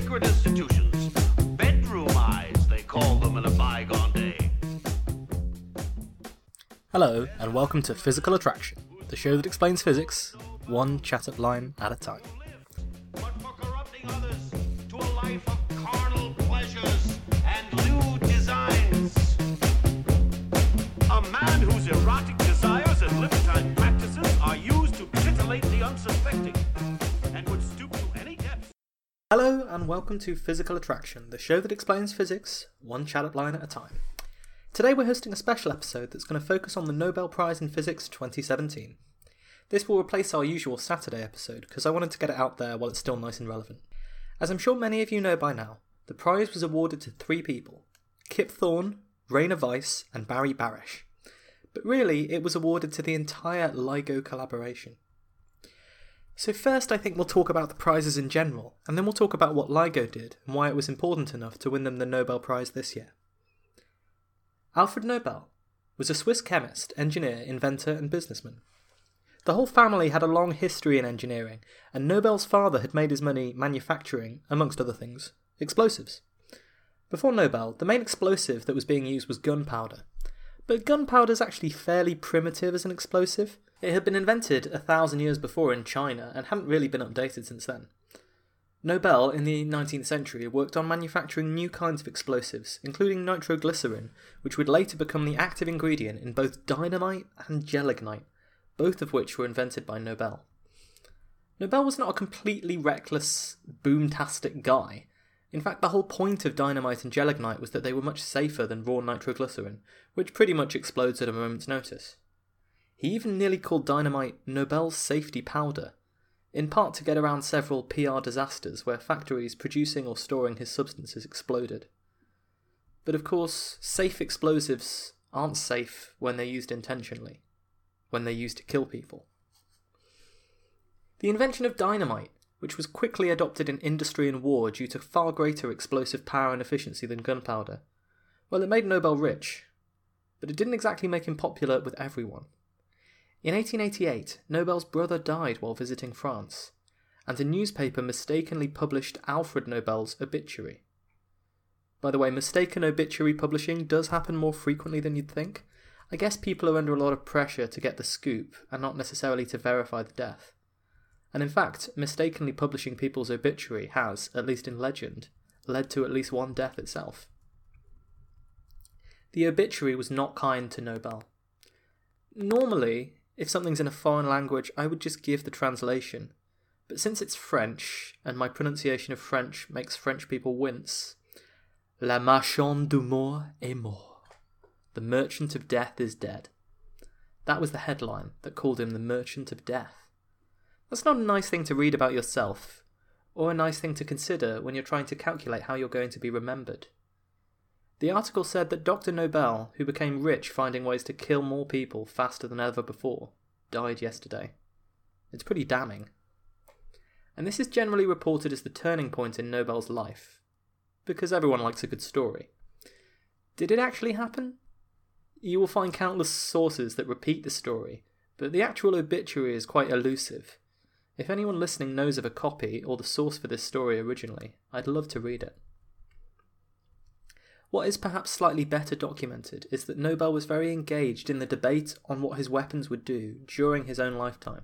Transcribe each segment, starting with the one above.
sacred institutions. Bedroom eyes, they call them in a bygone day. Hello, and welcome to Physical Attraction, the show that explains physics, one chat up line at a time. Hello, and welcome to Physical Attraction, the show that explains physics, one chat line at a time. Today we're hosting a special episode that's going to focus on the Nobel Prize in Physics 2017. This will replace our usual Saturday episode because I wanted to get it out there while it's still nice and relevant. As I'm sure many of you know by now, the prize was awarded to three people Kip Thorne, Rainer Weiss, and Barry Barish. But really, it was awarded to the entire LIGO collaboration. So, first, I think we'll talk about the prizes in general, and then we'll talk about what LIGO did and why it was important enough to win them the Nobel Prize this year. Alfred Nobel was a Swiss chemist, engineer, inventor, and businessman. The whole family had a long history in engineering, and Nobel's father had made his money manufacturing, amongst other things, explosives. Before Nobel, the main explosive that was being used was gunpowder. But gunpowder is actually fairly primitive as an explosive. It had been invented a thousand years before in China and hadn't really been updated since then. Nobel, in the 19th century, worked on manufacturing new kinds of explosives, including nitroglycerin, which would later become the active ingredient in both dynamite and gelignite, both of which were invented by Nobel. Nobel was not a completely reckless, boomtastic guy. In fact, the whole point of dynamite and gelignite was that they were much safer than raw nitroglycerin, which pretty much explodes at a moment's notice. He even nearly called dynamite Nobel's safety powder, in part to get around several PR disasters where factories producing or storing his substances exploded. But of course, safe explosives aren't safe when they're used intentionally, when they're used to kill people. The invention of dynamite, which was quickly adopted in industry and war due to far greater explosive power and efficiency than gunpowder, well, it made Nobel rich, but it didn't exactly make him popular with everyone. In 1888, Nobel's brother died while visiting France, and a newspaper mistakenly published Alfred Nobel's obituary. By the way, mistaken obituary publishing does happen more frequently than you'd think. I guess people are under a lot of pressure to get the scoop and not necessarily to verify the death. And in fact, mistakenly publishing people's obituary has, at least in legend, led to at least one death itself. The obituary was not kind to Nobel. Normally, if something's in a foreign language, I would just give the translation. But since it's French, and my pronunciation of French makes French people wince, La marchande du mort est mort. The merchant of death is dead. That was the headline that called him the merchant of death. That's not a nice thing to read about yourself, or a nice thing to consider when you're trying to calculate how you're going to be remembered. The article said that Dr. Nobel, who became rich finding ways to kill more people faster than ever before, died yesterday. It's pretty damning. And this is generally reported as the turning point in Nobel's life, because everyone likes a good story. Did it actually happen? You will find countless sources that repeat the story, but the actual obituary is quite elusive. If anyone listening knows of a copy or the source for this story originally, I'd love to read it. What is perhaps slightly better documented is that Nobel was very engaged in the debate on what his weapons would do during his own lifetime.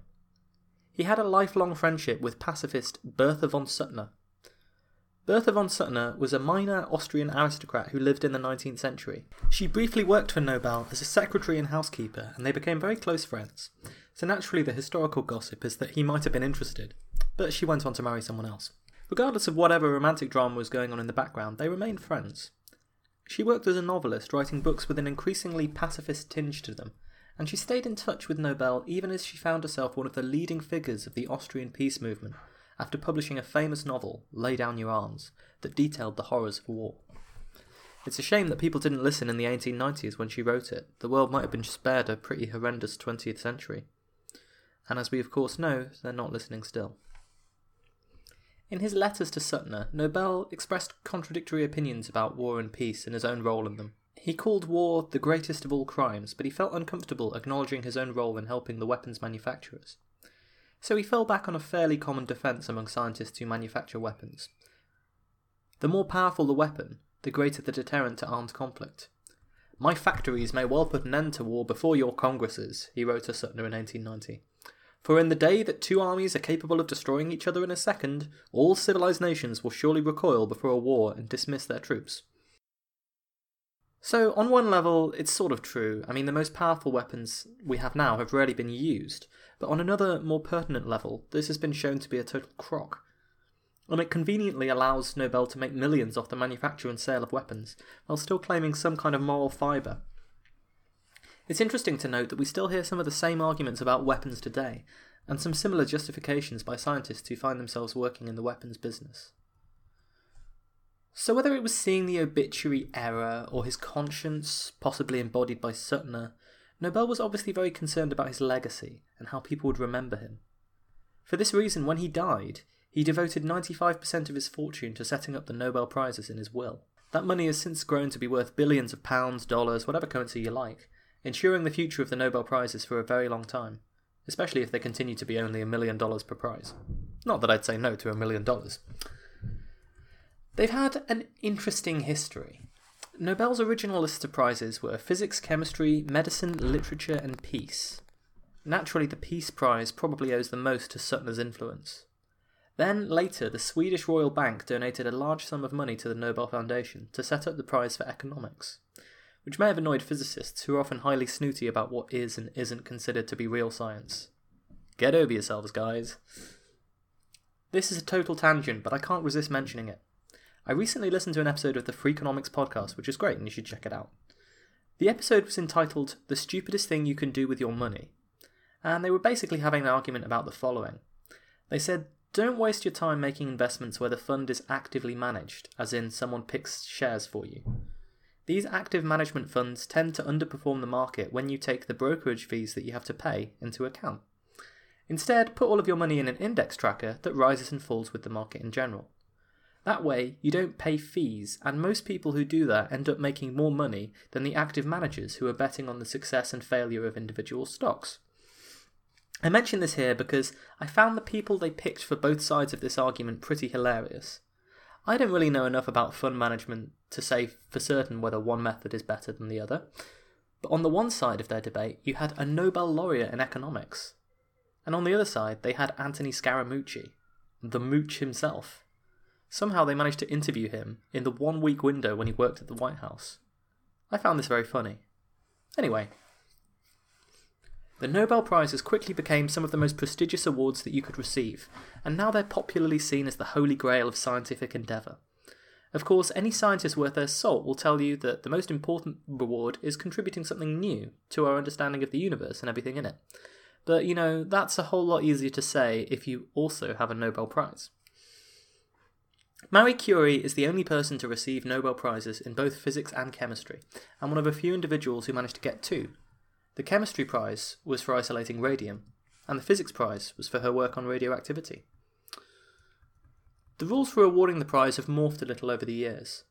He had a lifelong friendship with pacifist Bertha von Suttner. Bertha von Suttner was a minor Austrian aristocrat who lived in the 19th century. She briefly worked for Nobel as a secretary and housekeeper, and they became very close friends. So naturally, the historical gossip is that he might have been interested, but she went on to marry someone else. Regardless of whatever romantic drama was going on in the background, they remained friends. She worked as a novelist, writing books with an increasingly pacifist tinge to them, and she stayed in touch with Nobel even as she found herself one of the leading figures of the Austrian peace movement after publishing a famous novel, Lay Down Your Arms, that detailed the horrors of war. It's a shame that people didn't listen in the 1890s when she wrote it. The world might have been spared a pretty horrendous 20th century. And as we of course know, they're not listening still. In his letters to Suttner, Nobel expressed contradictory opinions about war and peace and his own role in them. He called war the greatest of all crimes, but he felt uncomfortable acknowledging his own role in helping the weapons manufacturers. So he fell back on a fairly common defence among scientists who manufacture weapons. The more powerful the weapon, the greater the deterrent to armed conflict. My factories may well put an end to war before your Congresses, he wrote to Suttner in 1890. For in the day that two armies are capable of destroying each other in a second, all civilized nations will surely recoil before a war and dismiss their troops. So, on one level, it's sort of true. I mean, the most powerful weapons we have now have rarely been used, but on another, more pertinent level, this has been shown to be a total crock. And it conveniently allows Nobel to make millions off the manufacture and sale of weapons, while still claiming some kind of moral fibre. It's interesting to note that we still hear some of the same arguments about weapons today, and some similar justifications by scientists who find themselves working in the weapons business. So, whether it was seeing the obituary error or his conscience, possibly embodied by Suttner, Nobel was obviously very concerned about his legacy and how people would remember him. For this reason, when he died, he devoted 95% of his fortune to setting up the Nobel Prizes in his will. That money has since grown to be worth billions of pounds, dollars, whatever currency you like, ensuring the future of the Nobel Prizes for a very long time, especially if they continue to be only a million dollars per prize. Not that I'd say no to a million dollars. They've had an interesting history. Nobel's original list of prizes were physics, chemistry, medicine, literature, and peace. Naturally, the Peace Prize probably owes the most to Suttner's influence. Then, later, the Swedish Royal Bank donated a large sum of money to the Nobel Foundation to set up the prize for economics, which may have annoyed physicists who are often highly snooty about what is and isn't considered to be real science. Get over yourselves, guys. This is a total tangent, but I can't resist mentioning it. I recently listened to an episode of the Freakonomics podcast, which is great and you should check it out. The episode was entitled The Stupidest Thing You Can Do with Your Money, and they were basically having an argument about the following. They said don't waste your time making investments where the fund is actively managed, as in someone picks shares for you. These active management funds tend to underperform the market when you take the brokerage fees that you have to pay into account. Instead, put all of your money in an index tracker that rises and falls with the market in general. That way, you don't pay fees, and most people who do that end up making more money than the active managers who are betting on the success and failure of individual stocks. I mention this here because I found the people they picked for both sides of this argument pretty hilarious. I don't really know enough about fund management to say for certain whether one method is better than the other, but on the one side of their debate, you had a Nobel laureate in economics, and on the other side, they had Anthony Scaramucci, the mooch himself. Somehow they managed to interview him in the one week window when he worked at the White House. I found this very funny. Anyway, the Nobel Prizes quickly became some of the most prestigious awards that you could receive, and now they're popularly seen as the holy grail of scientific endeavour. Of course, any scientist worth their salt will tell you that the most important reward is contributing something new to our understanding of the universe and everything in it. But, you know, that's a whole lot easier to say if you also have a Nobel Prize. Marie Curie is the only person to receive Nobel Prizes in both physics and chemistry, and one of a few individuals who managed to get two, the chemistry prize was for isolating radium, and the physics prize was for her work on radioactivity. The rules for awarding the prize have morphed a little over the years.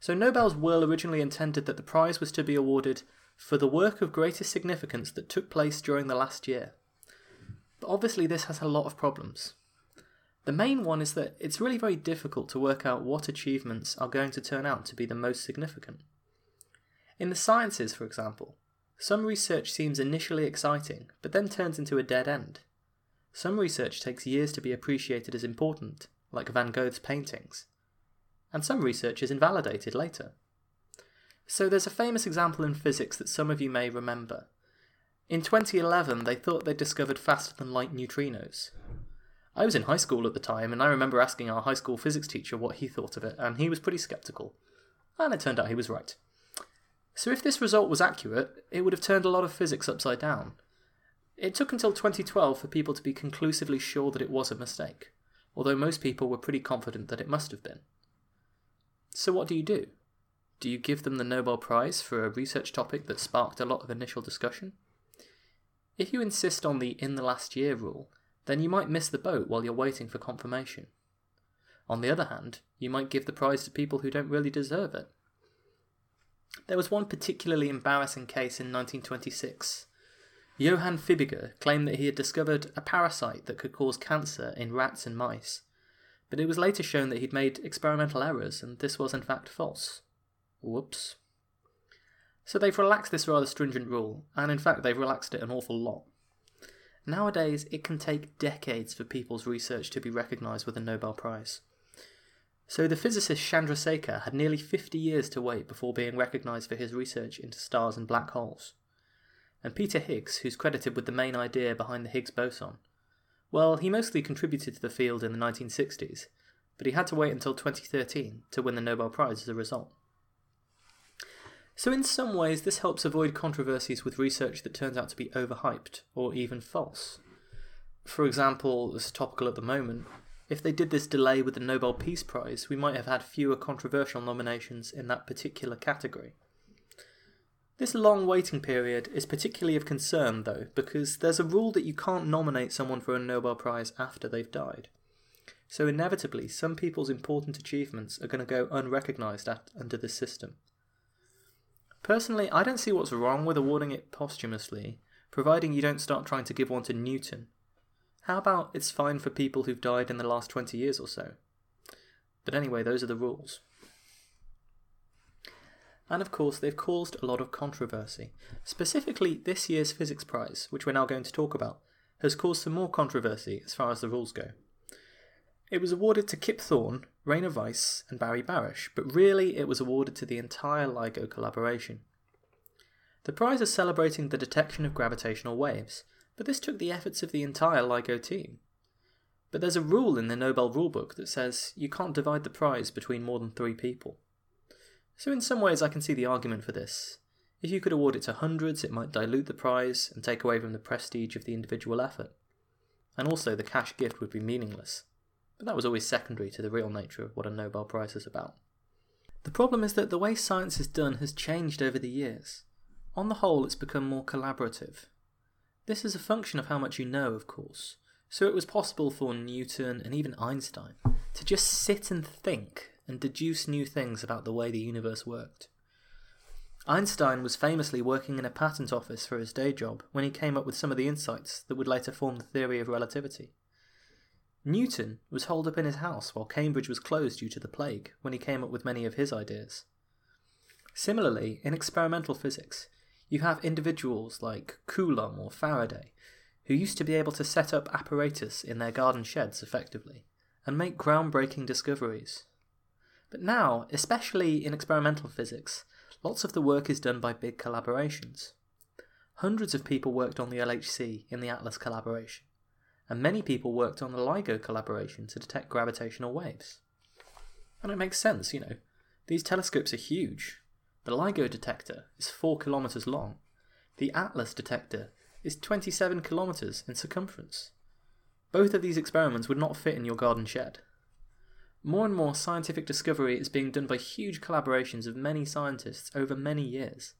So Nobel's will originally intended that the prize was to be awarded for the work of greatest significance that took place during the last year. But obviously, this has a lot of problems. The main one is that it's really very difficult to work out what achievements are going to turn out to be the most significant. In the sciences, for example, some research seems initially exciting, but then turns into a dead end. Some research takes years to be appreciated as important, like Van Gogh's paintings, and some research is invalidated later. So there's a famous example in physics that some of you may remember. In 2011, they thought they'd discovered faster than light neutrinos. I was in high school at the time, and I remember asking our high school physics teacher what he thought of it, and he was pretty skeptical. And it turned out he was right. So if this result was accurate, it would have turned a lot of physics upside down. It took until 2012 for people to be conclusively sure that it was a mistake, although most people were pretty confident that it must have been. So what do you do? Do you give them the Nobel Prize for a research topic that sparked a lot of initial discussion? If you insist on the in the last year rule, then you might miss the boat while you're waiting for confirmation. On the other hand, you might give the prize to people who don't really deserve it. There was one particularly embarrassing case in 1926. Johann Fibiger claimed that he had discovered a parasite that could cause cancer in rats and mice. but it was later shown that he'd made experimental errors and this was in fact false. Whoops. So they've relaxed this rather stringent rule, and in fact they've relaxed it an awful lot. Nowadays, it can take decades for people's research to be recognised with a Nobel Prize. So the physicist Chandrasekhar had nearly 50 years to wait before being recognised for his research into stars and black holes. And Peter Higgs, who's credited with the main idea behind the Higgs boson, well, he mostly contributed to the field in the 1960s, but he had to wait until 2013 to win the Nobel Prize as a result. So, in some ways, this helps avoid controversies with research that turns out to be overhyped or even false. For example, as topical at the moment, if they did this delay with the Nobel Peace Prize, we might have had fewer controversial nominations in that particular category. This long waiting period is particularly of concern, though, because there's a rule that you can't nominate someone for a Nobel Prize after they've died. So, inevitably, some people's important achievements are going to go unrecognised under this system. Personally, I don't see what's wrong with awarding it posthumously, providing you don't start trying to give one to Newton. How about it's fine for people who've died in the last 20 years or so? But anyway, those are the rules. And of course, they've caused a lot of controversy. Specifically, this year's Physics Prize, which we're now going to talk about, has caused some more controversy as far as the rules go. It was awarded to Kip Thorne, Rainer Weiss, and Barry Barish, but really it was awarded to the entire LIGO collaboration. The prize is celebrating the detection of gravitational waves, but this took the efforts of the entire LIGO team. But there's a rule in the Nobel rulebook that says you can't divide the prize between more than three people. So, in some ways, I can see the argument for this. If you could award it to hundreds, it might dilute the prize and take away from the prestige of the individual effort. And also, the cash gift would be meaningless. But that was always secondary to the real nature of what a Nobel Prize is about. The problem is that the way science is done has changed over the years. On the whole, it's become more collaborative. This is a function of how much you know, of course. So it was possible for Newton and even Einstein to just sit and think and deduce new things about the way the universe worked. Einstein was famously working in a patent office for his day job when he came up with some of the insights that would later form the theory of relativity. Newton was holed up in his house while Cambridge was closed due to the plague when he came up with many of his ideas. Similarly, in experimental physics, you have individuals like Coulomb or Faraday who used to be able to set up apparatus in their garden sheds effectively and make groundbreaking discoveries. But now, especially in experimental physics, lots of the work is done by big collaborations. Hundreds of people worked on the LHC in the ATLAS collaboration, and many people worked on the LIGO collaboration to detect gravitational waves. And it makes sense, you know. These telescopes are huge. The LIGO detector is 4 kilometers long. The ATLAS detector is 27 kilometers in circumference. Both of these experiments would not fit in your garden shed. More and more scientific discovery is being done by huge collaborations of many scientists over many years.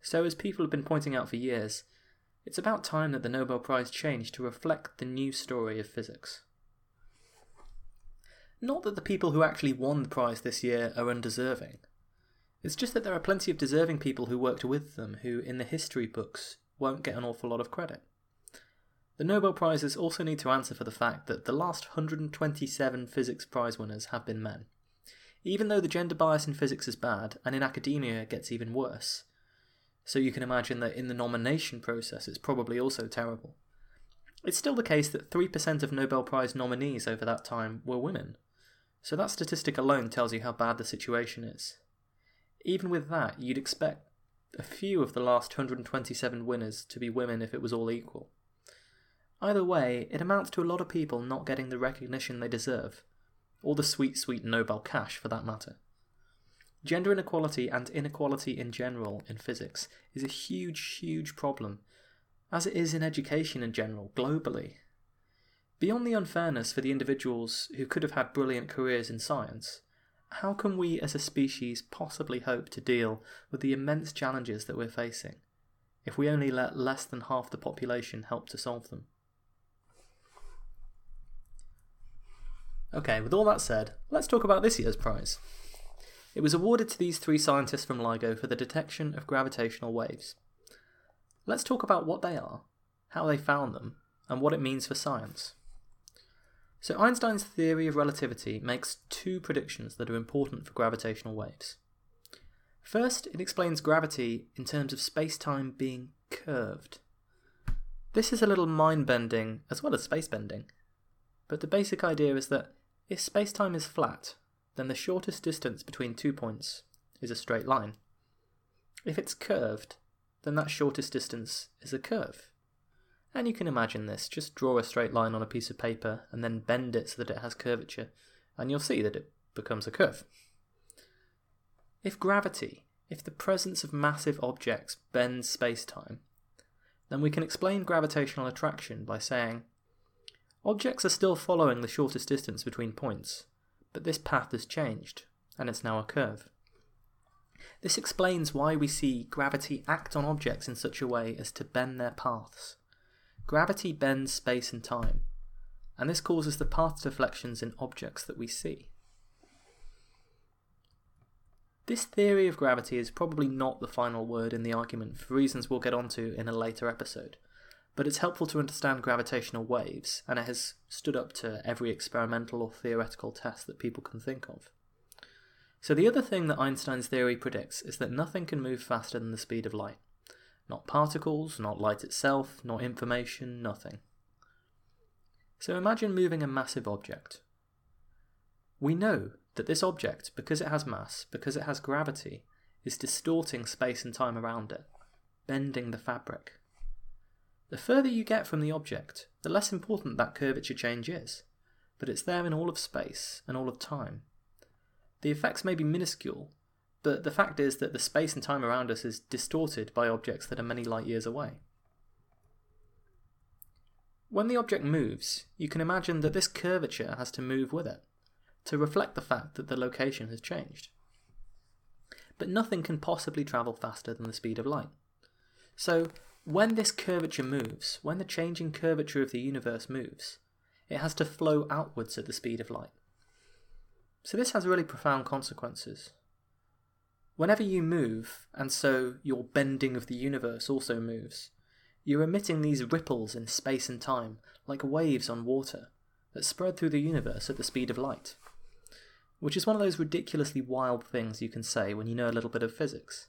So, as people have been pointing out for years, it's about time that the Nobel Prize changed to reflect the new story of physics. Not that the people who actually won the prize this year are undeserving. It's just that there are plenty of deserving people who worked with them who, in the history books, won't get an awful lot of credit. The Nobel Prizes also need to answer for the fact that the last 127 physics prize winners have been men. Even though the gender bias in physics is bad, and in academia it gets even worse, so you can imagine that in the nomination process it's probably also terrible. It's still the case that 3% of Nobel Prize nominees over that time were women, so that statistic alone tells you how bad the situation is. Even with that, you'd expect a few of the last 127 winners to be women if it was all equal. Either way, it amounts to a lot of people not getting the recognition they deserve, or the sweet, sweet Nobel cash for that matter. Gender inequality and inequality in general in physics is a huge, huge problem, as it is in education in general, globally. Beyond the unfairness for the individuals who could have had brilliant careers in science, how can we as a species possibly hope to deal with the immense challenges that we're facing if we only let less than half the population help to solve them? Okay, with all that said, let's talk about this year's prize. It was awarded to these three scientists from LIGO for the detection of gravitational waves. Let's talk about what they are, how they found them, and what it means for science. So Einstein's theory of relativity makes two predictions that are important for gravitational waves. First, it explains gravity in terms of space-time being curved. This is a little mind-bending as well as space-bending, but the basic idea is that if space-time is flat, then the shortest distance between two points is a straight line. If it's curved, then that shortest distance is a curve. And you can imagine this. Just draw a straight line on a piece of paper and then bend it so that it has curvature, and you'll see that it becomes a curve. If gravity, if the presence of massive objects bends space time, then we can explain gravitational attraction by saying objects are still following the shortest distance between points, but this path has changed, and it's now a curve. This explains why we see gravity act on objects in such a way as to bend their paths. Gravity bends space and time, and this causes the path deflections in objects that we see. This theory of gravity is probably not the final word in the argument for reasons we'll get onto in a later episode, but it's helpful to understand gravitational waves, and it has stood up to every experimental or theoretical test that people can think of. So, the other thing that Einstein's theory predicts is that nothing can move faster than the speed of light. Not particles, not light itself, not information, nothing. So, imagine moving a massive object. We know that this object, because it has mass, because it has gravity, is distorting space and time around it, bending the fabric. The further you get from the object, the less important that curvature change is, but it's there in all of space and all of time. The effects may be minuscule, but the fact is that the space and time around us is distorted by objects that are many light years away. When the object moves, you can imagine that this curvature has to move with it, to reflect the fact that the location has changed. But nothing can possibly travel faster than the speed of light. So, when this curvature moves, when the changing curvature of the universe moves, it has to flow outwards at the speed of light. So this has really profound consequences. Whenever you move, and so your bending of the universe also moves, you're emitting these ripples in space and time, like waves on water, that spread through the universe at the speed of light. Which is one of those ridiculously wild things you can say when you know a little bit of physics.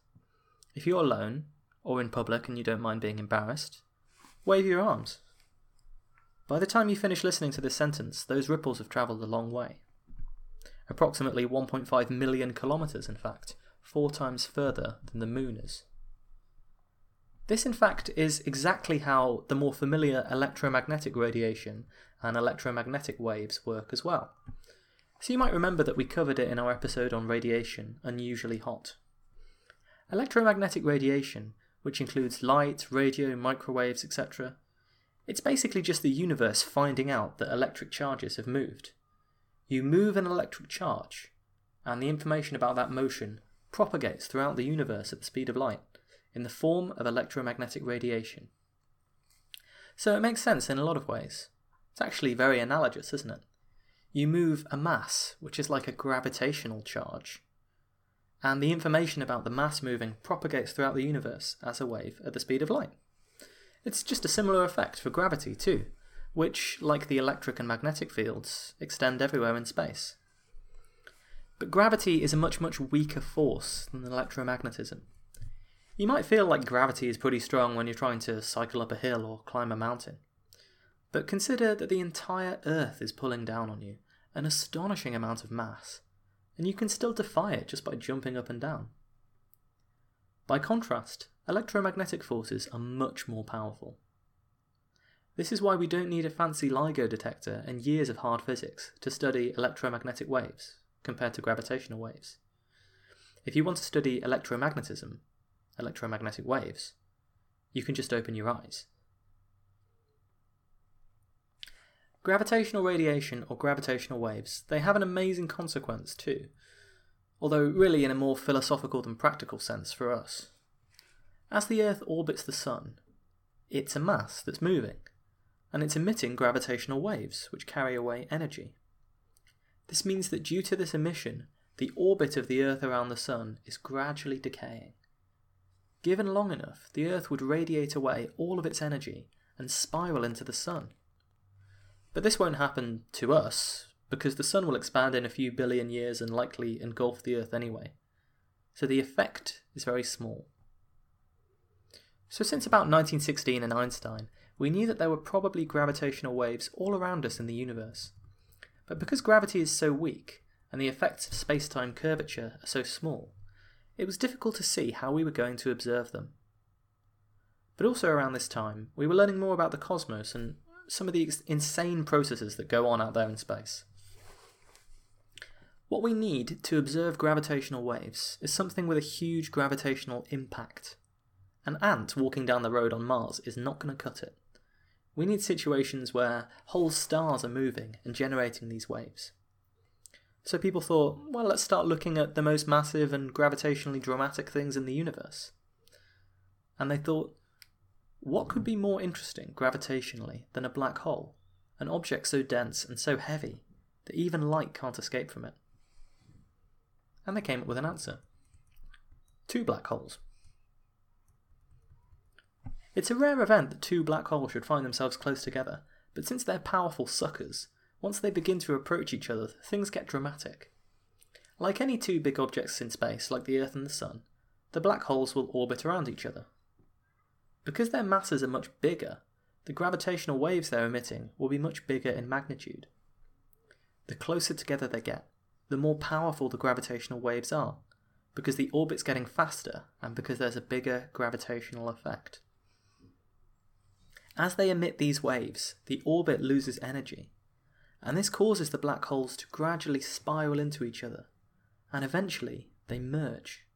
If you're alone, or in public and you don't mind being embarrassed, wave your arms. By the time you finish listening to this sentence, those ripples have travelled a long way approximately 1.5 million kilometres, in fact, four times further than the moon is. This, in fact, is exactly how the more familiar electromagnetic radiation and electromagnetic waves work as well. So you might remember that we covered it in our episode on radiation, Unusually Hot. Electromagnetic radiation, which includes light, radio, microwaves, etc., it's basically just the universe finding out that electric charges have moved. You move an electric charge, and the information about that motion propagates throughout the universe at the speed of light in the form of electromagnetic radiation. So it makes sense in a lot of ways. It's actually very analogous, isn't it? You move a mass, which is like a gravitational charge, and the information about the mass moving propagates throughout the universe as a wave at the speed of light. It's just a similar effect for gravity, too which, like the electric and magnetic fields, extend everywhere in space. But gravity is a much, much weaker force than electromagnetism. You might feel like gravity is pretty strong when you're trying to cycle up a hill or climb a mountain. But consider that the entire Earth is pulling down on you, an astonishing amount of mass, and you can still defy it just by jumping up and down. By contrast, electromagnetic forces are much more powerful. This is why we don't need a fancy LIGO detector and years of hard physics to study electromagnetic waves compared to gravitational waves. If you want to study electromagnetism, electromagnetic waves, you can just open your eyes. Gravitational radiation or gravitational waves, they have an amazing consequence too, although really in a more philosophical than practical sense for us. As the Earth orbits the Sun, it's a mass that's moving and it's emitting gravitational waves, which carry away energy. This means that due to this emission, the orbit of the Earth around the Sun is gradually decaying. Given long enough, the Earth would radiate away all of its energy and spiral into the Sun. But this won't happen to us, because the Sun will expand in a few billion years and likely engulf the Earth anyway. So the effect is very small. So, since about 1916 and Einstein, we knew that there were probably gravitational waves all around us in the universe. But because gravity is so weak, and the effects of space time curvature are so small, it was difficult to see how we were going to observe them. But also around this time, we were learning more about the cosmos and some of the insane processes that go on out there in space. What we need to observe gravitational waves is something with a huge gravitational impact. An ant walking down the road on Mars is not going to cut it. We need situations where whole stars are moving and generating these waves. So people thought, well, let's start looking at the most massive and gravitationally dramatic things in the universe. And they thought, what could be more interesting gravitationally than a black hole, an object so dense and so heavy that even light can't escape from it? And they came up with an answer two black holes. It's a rare event that two black holes should find themselves close together, but since they're powerful suckers, once they begin to approach each other, things get dramatic. Like any two big objects in space, like the Earth and the Sun, the black holes will orbit around each other. Because their masses are much bigger, the gravitational waves they're emitting will be much bigger in magnitude. The closer together they get, the more powerful the gravitational waves are, because the orbit's getting faster and because there's a bigger gravitational effect. As they emit these waves, the orbit loses energy, and this causes the black holes to gradually spiral into each other, and eventually they merge.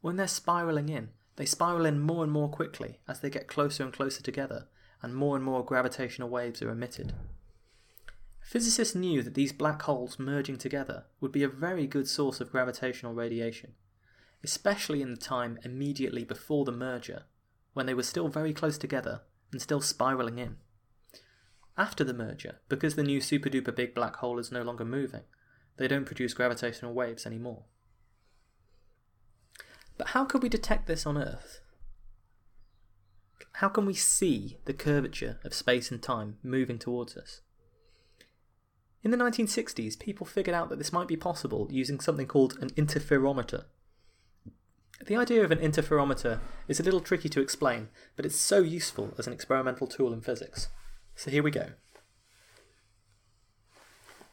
When they're spiraling in, they spiral in more and more quickly as they get closer and closer together, and more and more gravitational waves are emitted. Physicists knew that these black holes merging together would be a very good source of gravitational radiation, especially in the time immediately before the merger, when they were still very close together and still spiraling in. After the merger, because the new super duper big black hole is no longer moving, they don't produce gravitational waves anymore. But how could we detect this on Earth? How can we see the curvature of space and time moving towards us? In the 1960s, people figured out that this might be possible using something called an interferometer. The idea of an interferometer is a little tricky to explain, but it's so useful as an experimental tool in physics. So here we go.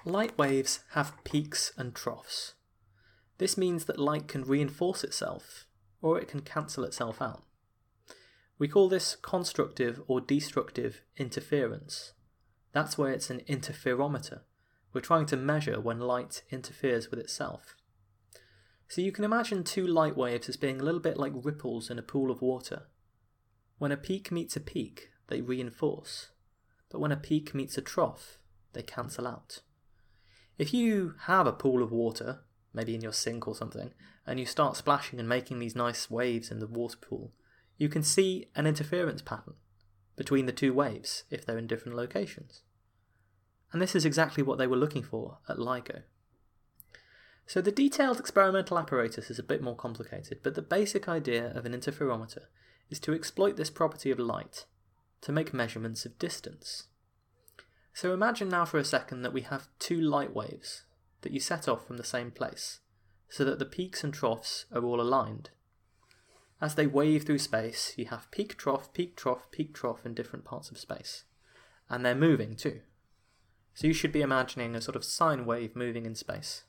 Light waves have peaks and troughs. This means that light can reinforce itself, or it can cancel itself out. We call this constructive or destructive interference. That's where it's an interferometer. We're trying to measure when light interferes with itself. So you can imagine two light waves as being a little bit like ripples in a pool of water. When a peak meets a peak, they reinforce but when a peak meets a trough, they cancel out. If you have a pool of water, maybe in your sink or something, and you start splashing and making these nice waves in the water pool, you can see an interference pattern between the two waves if they're in different locations. And this is exactly what they were looking for at LIGO. So the detailed experimental apparatus is a bit more complicated, but the basic idea of an interferometer is to exploit this property of light to make measurements of distance. So imagine now for a second that we have two light waves that you set off from the same place, so that the peaks and troughs are all aligned. As they wave through space, you have peak trough, peak trough, peak trough in different parts of space. And they're moving too. So you should be imagining a sort of sine wave moving in space.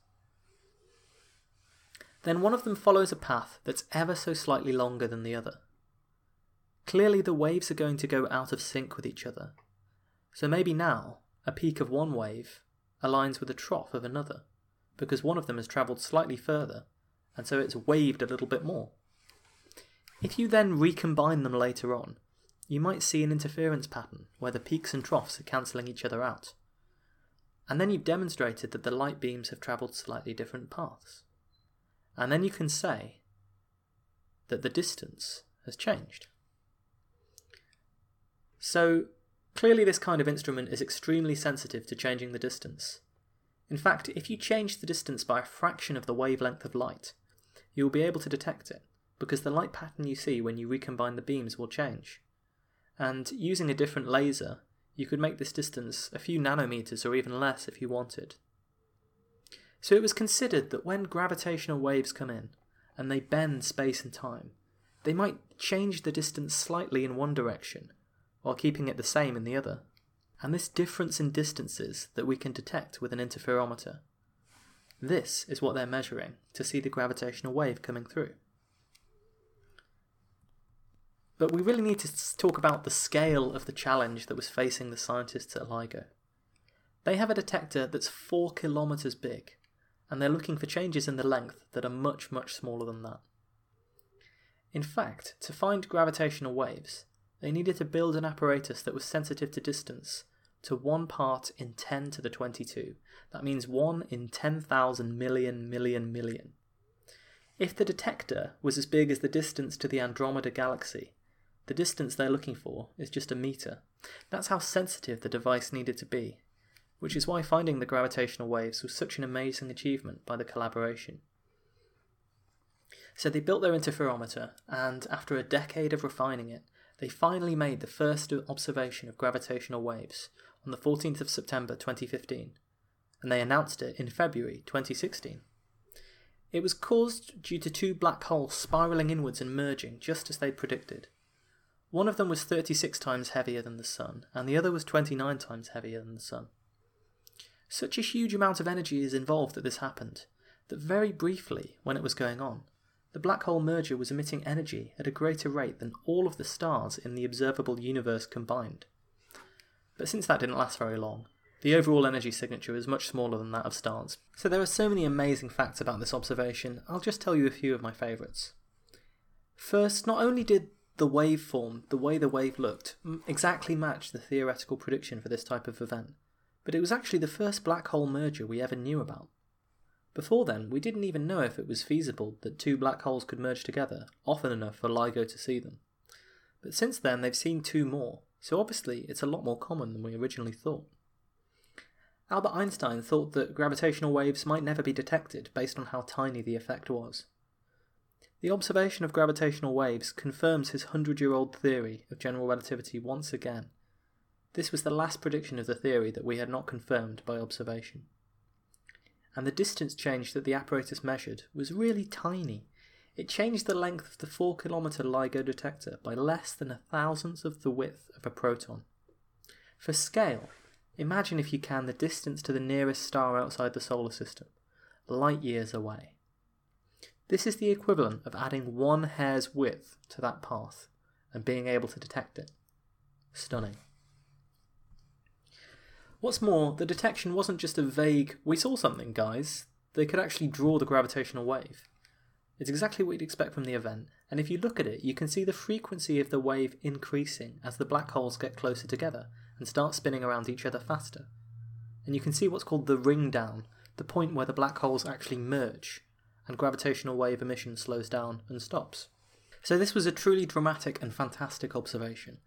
Then one of them follows a path that's ever so slightly longer than the other. Clearly, the waves are going to go out of sync with each other. So maybe now, a peak of one wave aligns with a trough of another, because one of them has travelled slightly further, and so it's waved a little bit more. If you then recombine them later on, you might see an interference pattern where the peaks and troughs are cancelling each other out. And then you've demonstrated that the light beams have travelled slightly different paths. And then you can say that the distance has changed. So, clearly, this kind of instrument is extremely sensitive to changing the distance. In fact, if you change the distance by a fraction of the wavelength of light, you will be able to detect it, because the light pattern you see when you recombine the beams will change. And using a different laser, you could make this distance a few nanometers or even less if you wanted. So it was considered that when gravitational waves come in and they bend space and time, they might change the distance slightly in one direction while keeping it the same in the other. And this difference in distances that we can detect with an interferometer. This is what they're measuring to see the gravitational wave coming through. But we really need to talk about the scale of the challenge that was facing the scientists at LIGO. They have a detector that's 4 kilometres big, and they're looking for changes in the length that are much, much smaller than that. In fact, to find gravitational waves, they needed to build an apparatus that was sensitive to distance to 1 part in 10 to the 22. That means 1 in 10,000 million million million. If the detector was as big as the distance to the Andromeda galaxy, the distance they're looking for is just a meter. That's how sensitive the device needed to be, which is why finding the gravitational waves was such an amazing achievement by the collaboration. So they built their interferometer, and after a decade of refining it, they finally made the first observation of gravitational waves on the 14th of September 2015, and they announced it in February 2016. It was caused due to two black holes spiraling inwards and merging just as they'd predicted. One of them was 36 times heavier than the Sun, and the other was 29 times heavier than the Sun. Such a huge amount of energy is involved that this happened, that very briefly, when it was going on, the black hole merger was emitting energy at a greater rate than all of the stars in the observable universe combined. But since that didn't last very long, the overall energy signature is much smaller than that of stars. So there are so many amazing facts about this observation, I'll just tell you a few of my favourites. First, not only did the waveform, the way the wave looked, exactly match the theoretical prediction for this type of event, but it was actually the first black hole merger we ever knew about. Before then, we didn't even know if it was feasible that two black holes could merge together often enough for LIGO to see them. But since then, they've seen two more, so obviously it's a lot more common than we originally thought. Albert Einstein thought that gravitational waves might never be detected based on how tiny the effect was. The observation of gravitational waves confirms his hundred year old theory of general relativity once again. This was the last prediction of the theory that we had not confirmed by observation and the distance change that the apparatus measured was really tiny. It changed the length of the 4 kilometre LIGO detector by less than a thousandth of the width of a proton. For scale, imagine if you can the distance to the nearest star outside the solar system, light years away. This is the equivalent of adding one hair's width to that path and being able to detect it. Stunning. What's more, the detection wasn't just a vague, we saw something, guys. They could actually draw the gravitational wave. It's exactly what you'd expect from the event, and if you look at it, you can see the frequency of the wave increasing as the black holes get closer together and start spinning around each other faster. And you can see what's called the ring down, the point where the black holes actually merge, and gravitational wave emission slows down and stops. So, this was a truly dramatic and fantastic observation,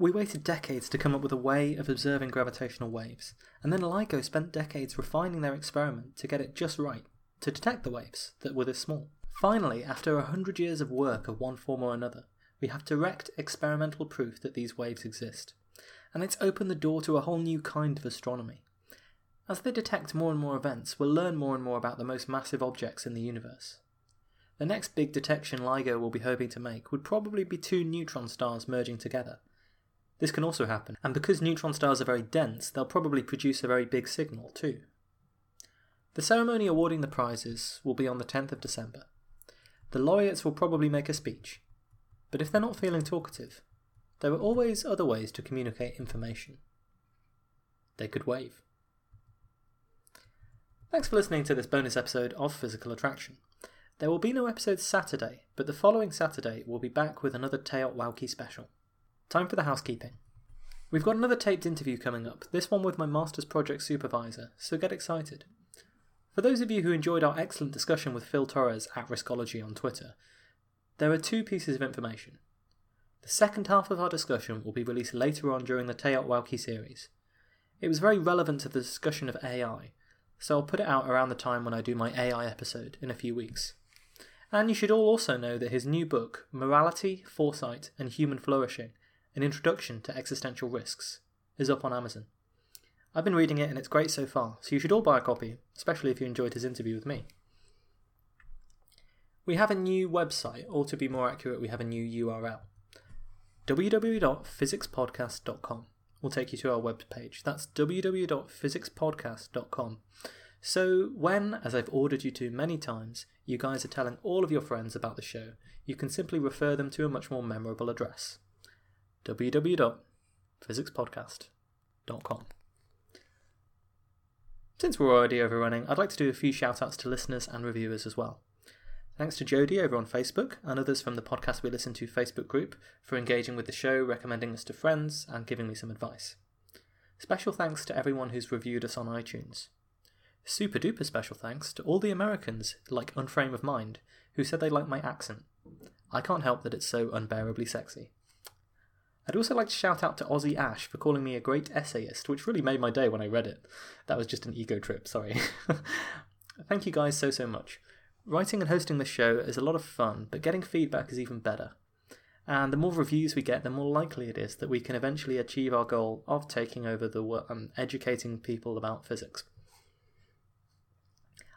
we waited decades to come up with a way of observing gravitational waves, and then LIGO spent decades refining their experiment to get it just right, to detect the waves that were this small. Finally, after a hundred years of work of one form or another, we have direct experimental proof that these waves exist, and it's opened the door to a whole new kind of astronomy. As they detect more and more events, we'll learn more and more about the most massive objects in the universe. The next big detection LIGO will be hoping to make would probably be two neutron stars merging together, this can also happen, and because neutron stars are very dense, they'll probably produce a very big signal too. The ceremony awarding the prizes will be on the 10th of December. The laureates will probably make a speech, but if they're not feeling talkative, there are always other ways to communicate information. They could wave. Thanks for listening to this bonus episode of Physical Attraction. There will be no episode Saturday, but the following Saturday we'll be back with another TEOTWAWKI special. Time for the housekeeping. We've got another taped interview coming up, this one with my Master's Project Supervisor, so get excited. For those of you who enjoyed our excellent discussion with Phil Torres at Riskology on Twitter, there are two pieces of information. The second half of our discussion will be released later on during the Teot series. It was very relevant to the discussion of AI, so I'll put it out around the time when I do my AI episode in a few weeks. And you should all also know that his new book, Morality, Foresight, and Human Flourishing, an Introduction to Existential Risks, is up on Amazon. I've been reading it and it's great so far, so you should all buy a copy, especially if you enjoyed his interview with me. We have a new website, or to be more accurate, we have a new URL. www.physicspodcast.com will take you to our web page. That's www.physicspodcast.com. So, when, as I've ordered you to many times, you guys are telling all of your friends about the show, you can simply refer them to a much more memorable address www.physicspodcast.com. Since we're already overrunning, I'd like to do a few shout outs to listeners and reviewers as well. Thanks to Jody over on Facebook and others from the Podcast We Listen to Facebook group for engaging with the show, recommending us to friends, and giving me some advice. Special thanks to everyone who's reviewed us on iTunes. Super duper special thanks to all the Americans, like Unframe of Mind, who said they like my accent. I can't help that it's so unbearably sexy. I'd also like to shout out to Ozzy Ash for calling me a great essayist, which really made my day when I read it. That was just an ego trip, sorry. Thank you guys so, so much. Writing and hosting this show is a lot of fun, but getting feedback is even better. And the more reviews we get, the more likely it is that we can eventually achieve our goal of taking over the um, educating people about physics.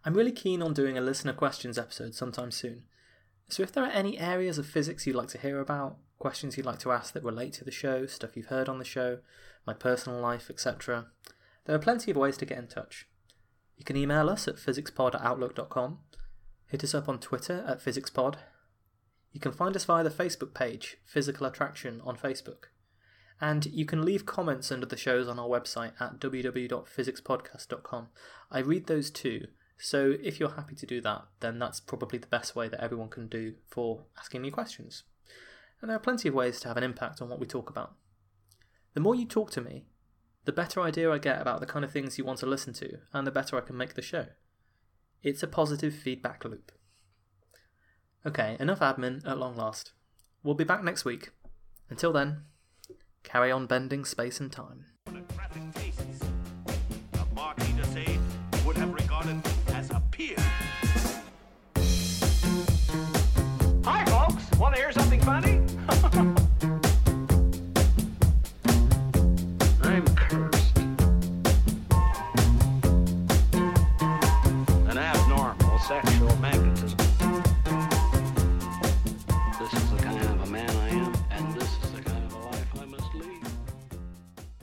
I'm really keen on doing a listener questions episode sometime soon. So if there are any areas of physics you'd like to hear about, questions you'd like to ask that relate to the show, stuff you've heard on the show, my personal life, etc., there are plenty of ways to get in touch. You can email us at physicspod at outlook.com, hit us up on Twitter at physicspod. You can find us via the Facebook page, Physical Attraction on Facebook. And you can leave comments under the shows on our website at www.physicspodcast.com. I read those too, so if you're happy to do that, then that's probably the best way that everyone can do for asking me questions. And there are plenty of ways to have an impact on what we talk about. The more you talk to me, the better idea I get about the kind of things you want to listen to, and the better I can make the show. It's a positive feedback loop. Okay, enough admin at long last. We'll be back next week. Until then, carry on bending space and time.